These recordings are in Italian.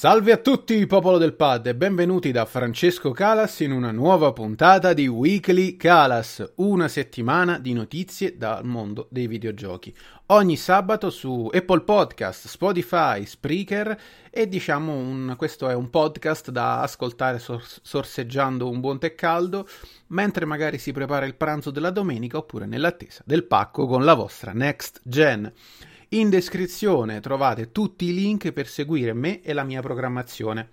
Salve a tutti, popolo del pad, e benvenuti da Francesco Calas in una nuova puntata di Weekly Calas, una settimana di notizie dal mondo dei videogiochi. Ogni sabato su Apple Podcast, Spotify, Spreaker e diciamo un, questo è un podcast da ascoltare sor- sorseggiando un buon tè caldo mentre magari si prepara il pranzo della domenica oppure nell'attesa del pacco con la vostra next gen. In descrizione trovate tutti i link per seguire me e la mia programmazione,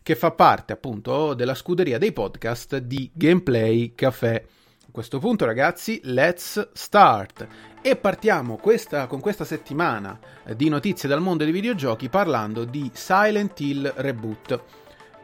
che fa parte appunto della scuderia dei podcast di Gameplay Café. A questo punto, ragazzi, let's start! E partiamo questa, con questa settimana di notizie dal mondo dei videogiochi parlando di Silent Hill Reboot.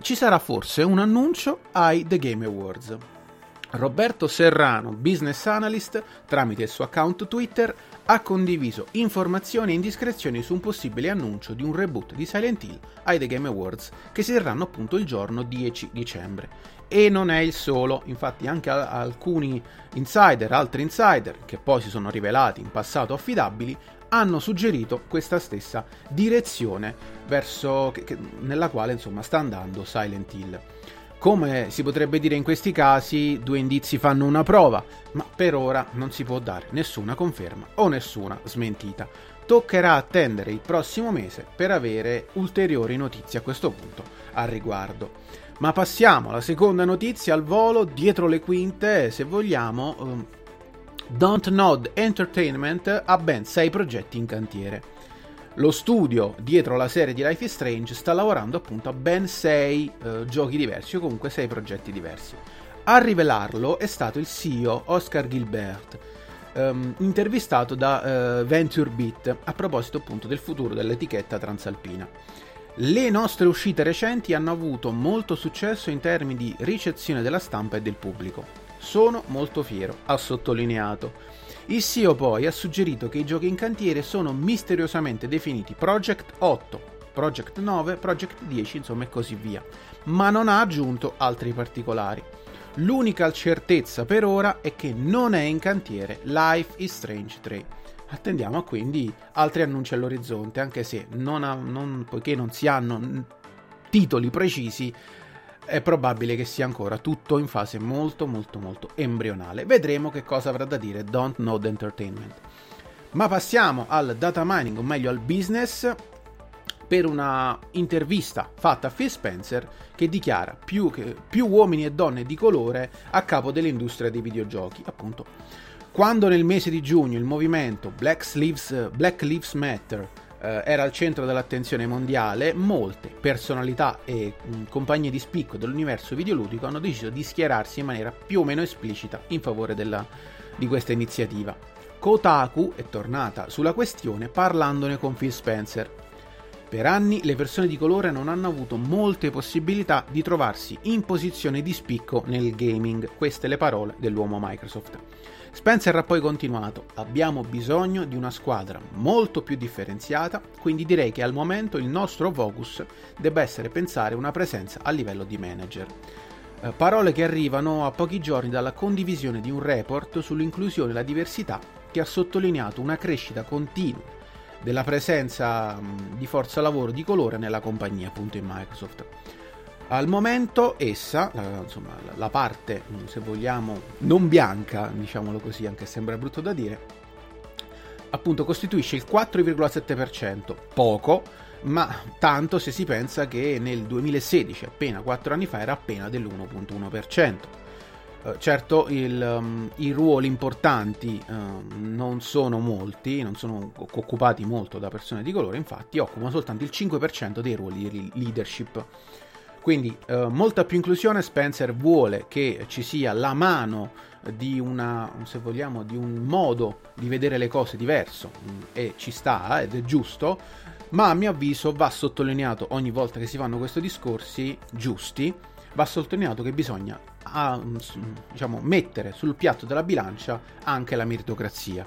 Ci sarà forse un annuncio ai The Game Awards. Roberto Serrano, business analyst, tramite il suo account Twitter, ha condiviso informazioni e indiscrezioni su un possibile annuncio di un reboot di Silent Hill ai The Game Awards che si terranno appunto il giorno 10 dicembre. E non è il solo, infatti anche alcuni insider, altri insider, che poi si sono rivelati in passato affidabili, hanno suggerito questa stessa direzione verso, che, che, nella quale insomma sta andando Silent Hill. Come si potrebbe dire in questi casi, due indizi fanno una prova, ma per ora non si può dare nessuna conferma o nessuna smentita. Toccherà attendere il prossimo mese per avere ulteriori notizie a questo punto al riguardo. Ma passiamo alla seconda notizia al volo, dietro le quinte, se vogliamo. Um, Don't Nod Entertainment ha ben 6 progetti in cantiere. Lo studio dietro la serie di Life is Strange sta lavorando appunto a ben 6 eh, giochi diversi o comunque 6 progetti diversi. A rivelarlo è stato il CEO Oscar Gilbert, ehm, intervistato da eh, Venture a proposito appunto del futuro dell'etichetta transalpina. Le nostre uscite recenti hanno avuto molto successo in termini di ricezione della stampa e del pubblico. Sono molto fiero, ha sottolineato. Il CEO poi ha suggerito che i giochi in cantiere sono misteriosamente definiti Project 8, Project 9, Project 10, insomma e così via, ma non ha aggiunto altri particolari. L'unica certezza per ora è che non è in cantiere Life is Strange 3. Attendiamo quindi altri annunci all'orizzonte, anche se non ha, non, poiché non si hanno titoli precisi, è probabile che sia ancora tutto in fase molto molto molto embrionale. Vedremo che cosa avrà da dire Don't Node Entertainment. Ma passiamo al data mining, o meglio al business, per una intervista fatta a Phil Spencer che dichiara più, che, più uomini e donne di colore a capo dell'industria dei videogiochi, appunto. Quando nel mese di giugno il movimento Black Lives, Black Lives Matter eh, era al centro dell'attenzione mondiale, molte personalità e mh, mm, compagnie di spicco dell'universo videoludico hanno deciso di schierarsi in maniera più o meno esplicita in favore della, di questa iniziativa. Kotaku è tornata sulla questione parlandone con Phil Spencer. Per anni le persone di colore non hanno avuto molte possibilità di trovarsi in posizione di spicco nel gaming, queste le parole dell'uomo Microsoft. Spencer ha poi continuato, abbiamo bisogno di una squadra molto più differenziata, quindi direi che al momento il nostro focus debba essere pensare una presenza a livello di manager. Eh, parole che arrivano a pochi giorni dalla condivisione di un report sull'inclusione e la diversità che ha sottolineato una crescita continua della presenza di forza lavoro di colore nella compagnia appunto in Microsoft. Al momento essa, insomma, la parte, se vogliamo, non bianca, diciamolo così, anche se sembra brutto da dire, appunto costituisce il 4,7%, poco, ma tanto se si pensa che nel 2016, appena 4 anni fa, era appena dell'1,1%. Uh, certo, il, um, i ruoli importanti uh, non sono molti, non sono occupati molto da persone di colore, infatti occupano soltanto il 5% dei ruoli di leadership. Quindi eh, molta più inclusione, Spencer vuole che ci sia la mano di una, vogliamo, di un modo di vedere le cose diverso mm, e ci sta ed è giusto, ma a mio avviso va sottolineato ogni volta che si fanno questi discorsi giusti, va sottolineato che bisogna a, mm, diciamo, mettere sul piatto della bilancia anche la meritocrazia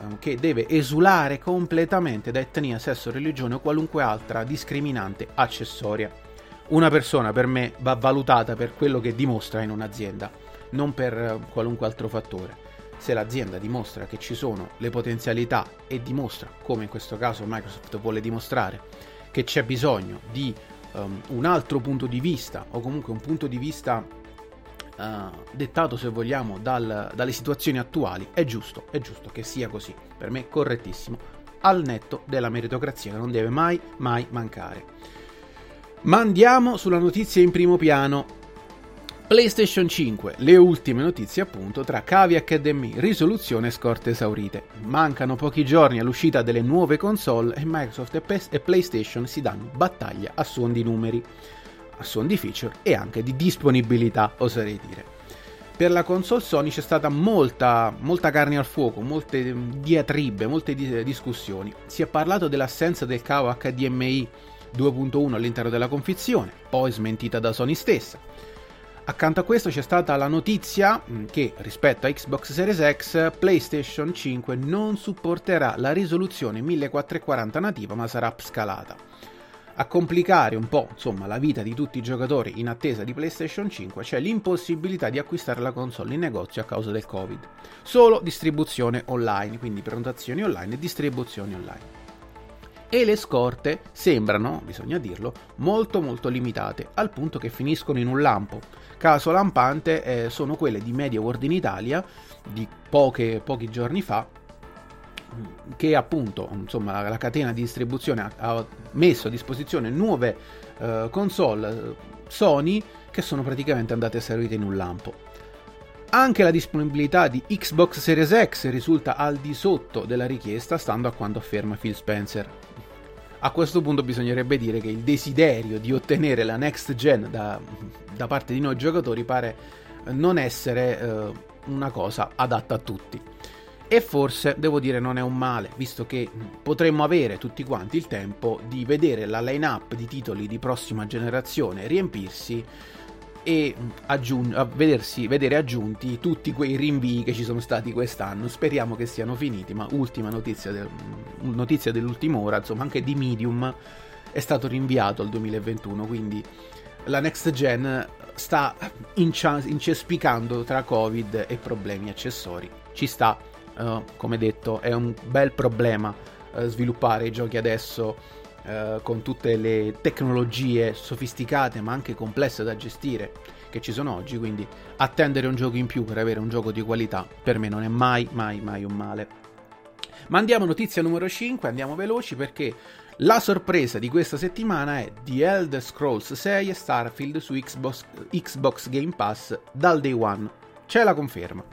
ehm, che deve esulare completamente da etnia, sesso, religione o qualunque altra discriminante accessoria una persona per me va valutata per quello che dimostra in un'azienda, non per eh, qualunque altro fattore. Se l'azienda dimostra che ci sono le potenzialità e dimostra, come in questo caso Microsoft vuole dimostrare, che c'è bisogno di um, un altro punto di vista o comunque un punto di vista uh, dettato se vogliamo dal, dalle situazioni attuali è giusto, è giusto che sia così, per me correttissimo, al netto della meritocrazia che non deve mai mai mancare. Ma andiamo sulla notizia in primo piano PlayStation 5, le ultime notizie appunto tra cavi HDMI, risoluzione e scorte esaurite. Mancano pochi giorni all'uscita delle nuove console e Microsoft e, P- e PlayStation si danno battaglia a suon di numeri, a suon di feature e anche di disponibilità, oserei dire. Per la console Sony c'è stata molta, molta carne al fuoco, molte diatribe, molte discussioni. Si è parlato dell'assenza del cavo HDMI 2.1 all'interno della confezione, poi smentita da Sony stessa Accanto a questo c'è stata la notizia mm, che rispetto a Xbox Series X PlayStation 5 non supporterà la risoluzione 1440 nativa ma sarà upscalata. A complicare un po' insomma, la vita di tutti i giocatori in attesa di PlayStation 5 c'è l'impossibilità di acquistare la console in negozio a causa del Covid. Solo distribuzione online, quindi prenotazioni online e distribuzioni online e le scorte sembrano, bisogna dirlo, molto molto limitate, al punto che finiscono in un lampo. Caso lampante eh, sono quelle di Media World in Italia di poche, pochi giorni fa, che appunto insomma, la, catena di distribuzione ha, ha, messo a disposizione nuove eh, console eh, Sony che sono praticamente andate servite in un lampo. Anche la disponibilità di Xbox Series X risulta al di sotto della richiesta, stando a quanto afferma Phil Spencer. A questo punto bisognerebbe dire che il desiderio di ottenere la next gen da, da parte di noi giocatori pare non essere eh, una cosa adatta a tutti. E forse, devo dire, non è un male, visto che potremmo avere tutti quanti il tempo di vedere la line-up di titoli di prossima generazione riempirsi e aggiung- vedersi, vedere aggiunti tutti quei rinvii che ci sono stati quest'anno. Speriamo che siano finiti, ma ultima notizia, del, notizia dell'ultima ora, insomma anche di Medium è stato rinviato al 2021, quindi la next gen sta incia- incespicando tra Covid e problemi accessori. Ci sta, uh, come detto, è un bel problema uh, sviluppare i giochi adesso eh, con tutte le tecnologie sofisticate ma anche complesse da gestire che ci sono oggi, quindi attendere un gioco in più per avere un gioco di qualità per me non è mai, mai, mai un male. Ma andiamo a notizia numero 5, andiamo veloci perché la sorpresa di questa settimana è The Elder Scrolls 6 e Starfield su Xbox, Xbox Game Pass dal day one. C'è la conferma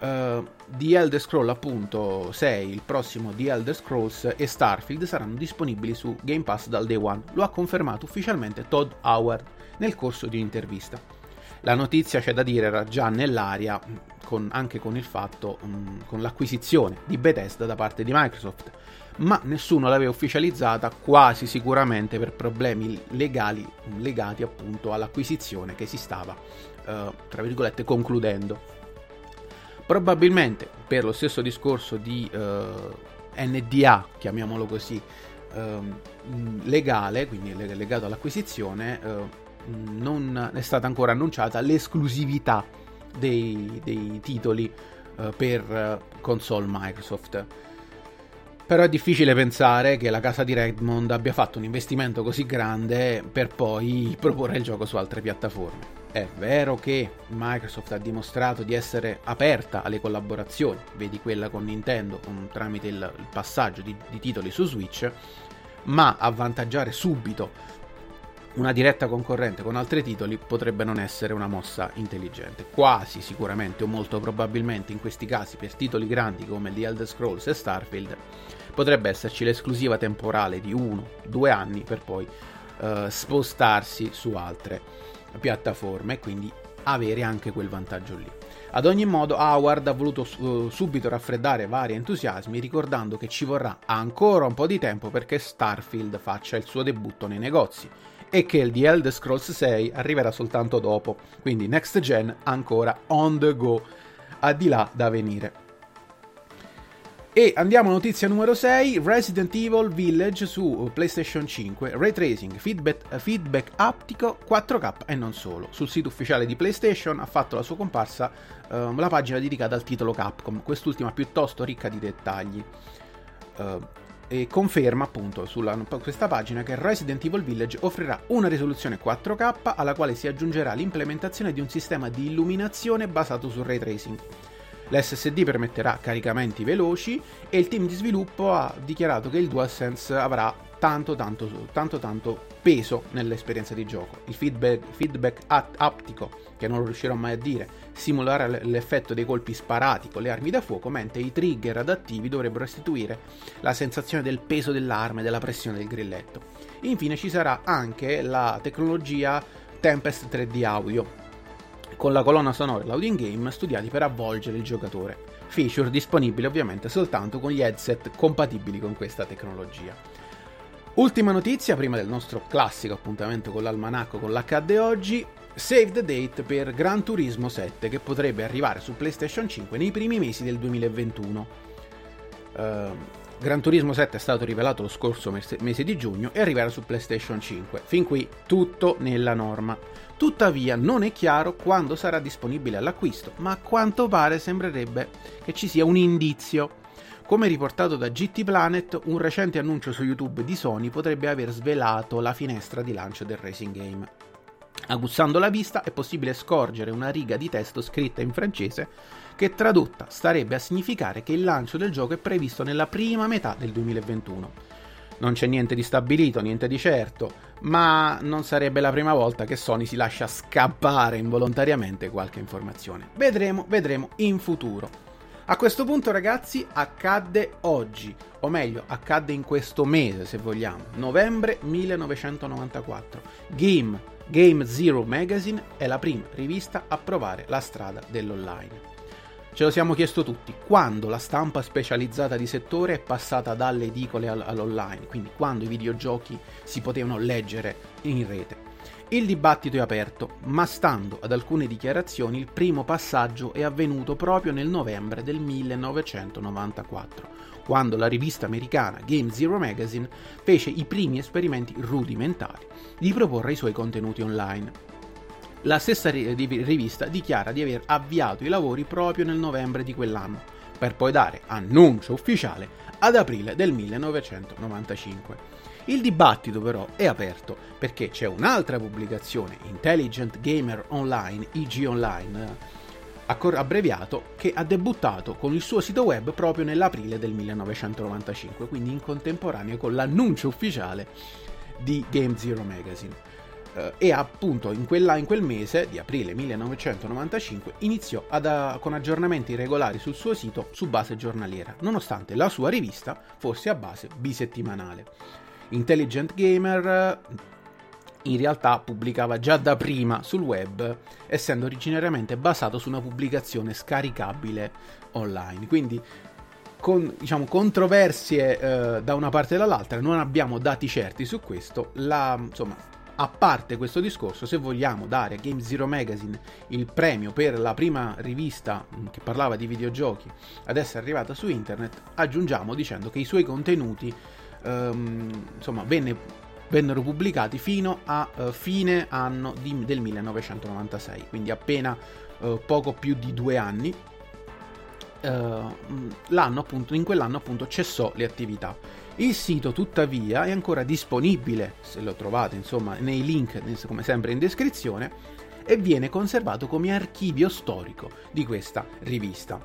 uh, Elder Scrolls appunto 6, il prossimo The Elder Scrolls e Starfield saranno disponibili su Game Pass dal day one. Lo ha confermato ufficialmente Todd Howard nel corso di un'intervista. La notizia c'è da dire era già nell'aria con, anche con il fatto, um, con l'acquisizione di Bethesda da parte di Microsoft, ma nessuno l'aveva ufficializzata quasi sicuramente per problemi legali legati appunto all'acquisizione che si stava, uh, tra virgolette, concludendo. Probabilmente per lo stesso discorso di uh, NDA, chiamiamolo così, uh, legale, quindi legato all'acquisizione, uh, non è stata ancora annunciata l'esclusività dei, dei titoli per console Microsoft. Però è difficile pensare che la casa di Redmond abbia fatto un investimento così grande per poi proporre il gioco su altre piattaforme. È vero che Microsoft ha dimostrato di essere aperta alle collaborazioni, vedi quella con Nintendo con, tramite il, il passaggio di, di titoli su Switch, ma avvantaggiare subito una diretta concorrente con altri titoli potrebbe non essere una mossa intelligente. Quasi sicuramente o molto probabilmente in questi casi per titoli grandi come The Elder Scrolls e Starfield potrebbe esserci l'esclusiva temporale di uno, due anni per poi uh, spostarsi su altre piattaforme e quindi avere anche quel vantaggio lì. Ad ogni modo, Howard ha voluto subito raffreddare vari entusiasmi, ricordando che ci vorrà ancora un po' di tempo perché Starfield faccia il suo debutto nei negozi e che il The Elder Scrolls 6 arriverà soltanto dopo, quindi next gen ancora on the go, a di là da venire. E andiamo a notizia numero 6, Resident Evil Village su PlayStation 5, ray tracing, feedback, feedback aptico, 4K e non solo. Sul sito ufficiale di PlayStation ha fatto la sua comparsa uh, la pagina dedicata al titolo Capcom, quest'ultima piuttosto ricca di dettagli. Uh, e conferma appunto su questa pagina che Resident Evil Village offrirà una risoluzione 4K alla quale si aggiungerà l'implementazione di un sistema di illuminazione basato sul ray tracing. L'SSD permetterà caricamenti veloci e il team di sviluppo ha dichiarato che il DualSense avrà tanto tanto tanto tanto peso nell'esperienza di gioco. Il feedback, feedback aptico, che non riuscirò mai a dire, simulare l'effetto dei colpi sparati con le armi da fuoco, mentre i trigger adattivi dovrebbero restituire la sensazione del peso dell'arma e della pressione del grilletto. Infine ci sarà anche la tecnologia Tempest 3D Audio, con la colonna sonora e l'audio game studiati per avvolgere il giocatore. Feature disponibile ovviamente soltanto con gli headset compatibili con questa tecnologia. Ultima notizia prima del nostro classico appuntamento con l'almanacco con l'HD oggi, save the date per Gran Turismo 7 che potrebbe arrivare su PlayStation 5 nei primi mesi del 2021. Uh, ehm, Gran Turismo 7 è stato rivelato lo scorso mese di giugno e arriverà su PlayStation 5. Fin qui tutto nella norma. Tuttavia non è chiaro quando sarà disponibile all'acquisto, ma a quanto pare sembrerebbe che ci sia un indizio. Come riportato da GT Planet, un recente annuncio su YouTube di Sony potrebbe aver svelato la finestra di lancio del racing game. Aguzzando la vista è possibile scorgere una riga di testo scritta in francese che tradotta starebbe a significare che il lancio del gioco è previsto nella prima metà del 2021. Non c'è niente di stabilito, niente di certo, ma non sarebbe la prima volta che Sony si lascia scappare involontariamente qualche informazione. Vedremo, vedremo in futuro. A questo punto, ragazzi, accadde oggi, o meglio, accadde in questo mese, se vogliamo, novembre 1994. Game Game Zero Magazine è la prima rivista a provare la strada dell'online. Ce lo siamo chiesto tutti, quando la stampa specializzata di settore è passata dalle edicole all'online, quindi quando i videogiochi si potevano leggere in rete. Il dibattito è aperto, ma stando ad alcune dichiarazioni il primo passaggio è avvenuto proprio nel novembre del 1994, quando la rivista americana Game Zero Magazine fece i primi esperimenti rudimentali di proporre i suoi contenuti online. La stessa rivista dichiara di aver avviato i lavori proprio nel novembre di quell'anno, per poi dare annuncio ufficiale ad aprile del 1995. Il dibattito però è aperto perché c'è un'altra pubblicazione, Intelligent Gamer Online, IG Online, abbreviato, che ha debuttato con il suo sito web proprio nell'aprile del 1995, quindi in contemporanea con l'annuncio ufficiale di Game Zero Magazine. Uh, e appunto in, quella, in, quel mese di aprile 1995 iniziò ad, con aggiornamenti regolari sul suo sito su base giornaliera, nonostante la sua rivista fosse a base bisettimanale. Intelligent Gamer in realtà pubblicava già da prima sul web, essendo originariamente basato su una pubblicazione scaricabile online. Quindi con diciamo, controversie eh, da una parte e dall'altra, non abbiamo dati certi su questo. La, insomma, a parte questo discorso, se vogliamo dare a Game Zero Magazine il premio per la prima rivista mm, che parlava di videogiochi ad essere arrivata su internet, aggiungiamo dicendo che i suoi contenuti ehm, insomma, venne, vennero pubblicati fino a uh, fine anno di, del 1996, quindi appena uh, poco più di due anni. Uh, l'anno appunto, in quell'anno appunto cessò le attività. Il sito tuttavia è ancora disponibile, se lo trovate insomma nei link come sempre in descrizione, e viene conservato come archivio storico di questa rivista.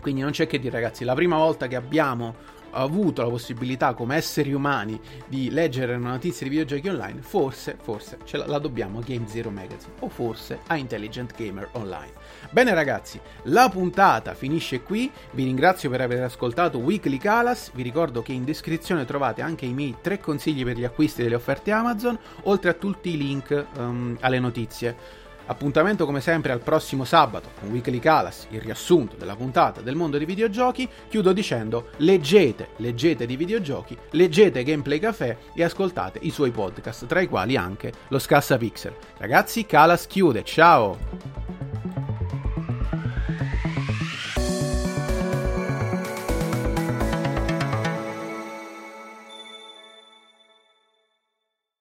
Quindi non c'è che dire ragazzi, la prima volta che abbiamo avuto la possibilità come esseri umani di leggere una notizia di videogiochi online, forse, forse ce la, la dobbiamo a Game Zero Magazine o forse a Intelligent Gamer Online. Bene ragazzi, la puntata finisce qui, vi ringrazio per aver ascoltato Weekly Calas, vi ricordo che in descrizione trovate anche i miei tre consigli per gli acquisti delle offerte Amazon, oltre a tutti i link um, alle notizie. Appuntamento come sempre al prossimo sabato con Weekly Calas, il riassunto della puntata del mondo dei videogiochi. Chiudo dicendo leggete, leggete di videogiochi, leggete Gameplay Café e ascoltate i suoi podcast, tra i quali anche lo Scassa Pixel. Ragazzi, Calas chiude, ciao!